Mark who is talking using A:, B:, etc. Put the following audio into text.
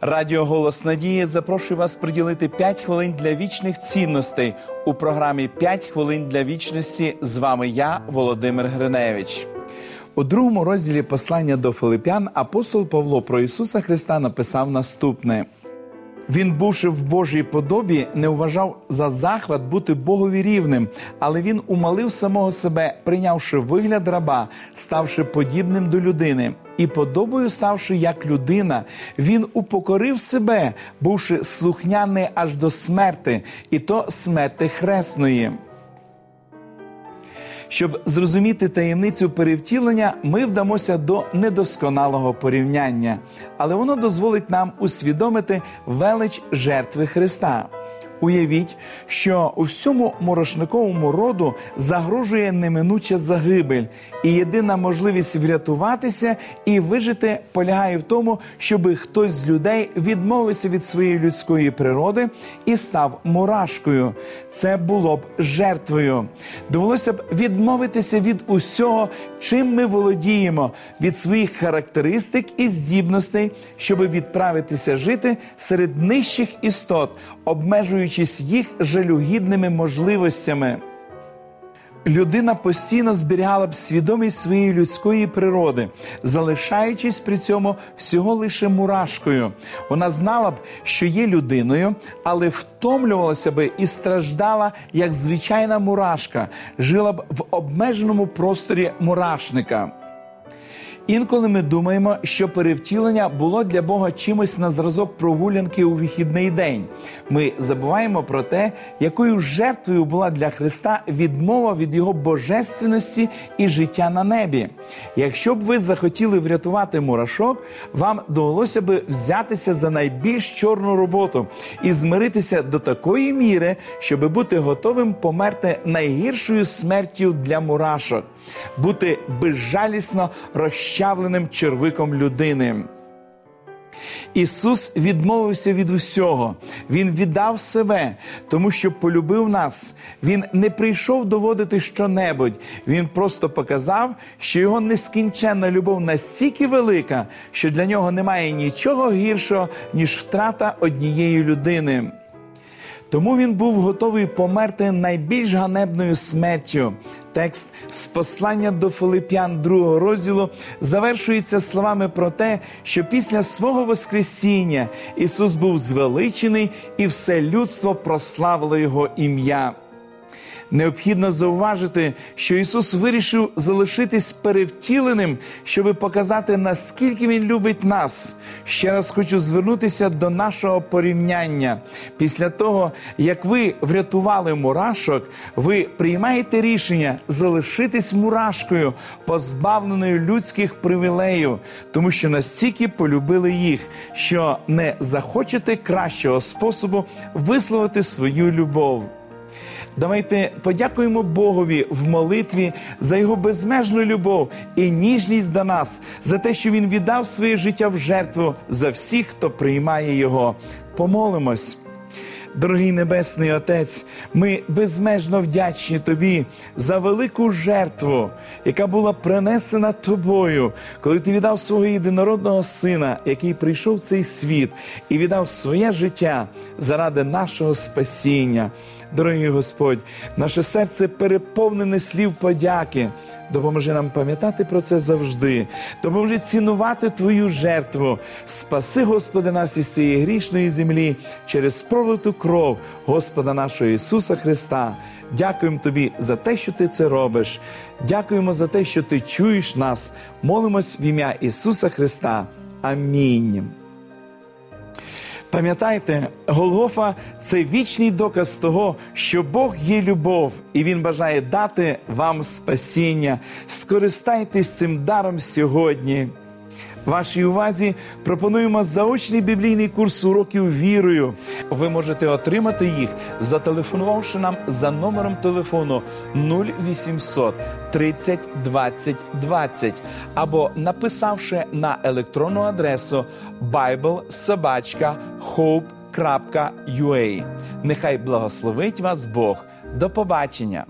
A: Радіо Голос Надії запрошує вас приділити 5 хвилин для вічних цінностей у програмі «5 хвилин для вічності. З вами я, Володимир Гриневич. У другому розділі послання до Филипян апостол Павло про Ісуса Христа написав наступне. Він, бувши в Божій подобі, не вважав за захват бути Богові рівним, але він умалив самого себе, прийнявши вигляд раба, ставши подібним до людини, і подобою ставши як людина, він упокорив себе, бувши слухняний аж до смерти, і то смерти хресної. Щоб зрозуміти таємницю перевтілення, ми вдамося до недосконалого порівняння, але воно дозволить нам усвідомити велич жертви Христа. Уявіть, що у всьому морошниковому роду загрожує неминуча загибель, і єдина можливість врятуватися і вижити полягає в тому, щоб хтось з людей відмовився від своєї людської природи і став мурашкою. Це було б жертвою. Довелося б відмовитися від усього, чим ми володіємо, від своїх характеристик і здібностей, щоб відправитися жити серед нижчих істот, обмежуючись їх жалюгідними можливостями. Людина постійно зберігала б свідомість своєї людської природи, залишаючись при цьому всього лише мурашкою. Вона знала б, що є людиною, але втомлювалася би і страждала як звичайна мурашка, жила б в обмеженому просторі мурашника. Інколи ми думаємо, що перевтілення було для Бога чимось на зразок прогулянки у вихідний день. Ми забуваємо про те, якою жертвою була для Христа відмова від Його божественності і життя на небі. Якщо б ви захотіли врятувати мурашок, вам довелося б взятися за найбільш чорну роботу і змиритися до такої міри, щоб бути готовим померти найгіршою смертю для мурашок, бути безжалісно розчарованим розчавленим червиком людини. Ісус відмовився від усього, Він віддав себе, тому що полюбив нас. Він не прийшов доводити щонебудь. Він просто показав, що його нескінченна любов настільки велика, що для нього немає нічого гіршого, ніж втрата однієї людини. Тому він був готовий померти найбільш ганебною смертю. Текст з послання до Филип'ян другого розділу завершується словами про те, що після свого Воскресіння Ісус був звеличений і все людство прославило Його ім'я. Необхідно зауважити, що Ісус вирішив залишитись перевтіленим, щоби показати, наскільки Він любить нас. Ще раз хочу звернутися до нашого порівняння. Після того, як ви врятували мурашок, ви приймаєте рішення залишитись мурашкою, позбавленою людських привілеїв, тому що настільки полюбили їх, що не захочете кращого способу висловити свою любов. Давайте подякуємо Богові в молитві за його безмежну любов і ніжність до нас, за те, що він віддав своє життя в жертву за всіх, хто приймає його. Помолимось. Дорогий Небесний Отець, ми безмежно вдячні Тобі за велику жертву, яка була принесена тобою, коли ти віддав свого єдинородного сина, який прийшов в цей світ і віддав своє життя заради нашого спасіння. Дорогий Господь, наше серце переповнене слів подяки. Допоможи нам пам'ятати про це завжди. Допоможи цінувати Твою жертву. Спаси, Господи, нас із цієї грішної землі через пролиту кров Господа нашого Ісуса Христа. Дякуємо Тобі за те, що Ти це робиш. Дякуємо за те, що Ти чуєш нас. Молимось в ім'я Ісуса Христа. Амінь. Пам'ятайте, Голгофа це вічний доказ того, що Бог є любов, і Він бажає дати вам спасіння. Скористайтесь цим даром сьогодні. Вашій увазі пропонуємо заочний біблійний курс уроків вірою. Ви можете отримати їх, зателефонувавши нам за номером телефону 0800 30 20 20 або написавши на електронну адресу biblesobachka.hope.ua. Нехай благословить вас Бог. До побачення!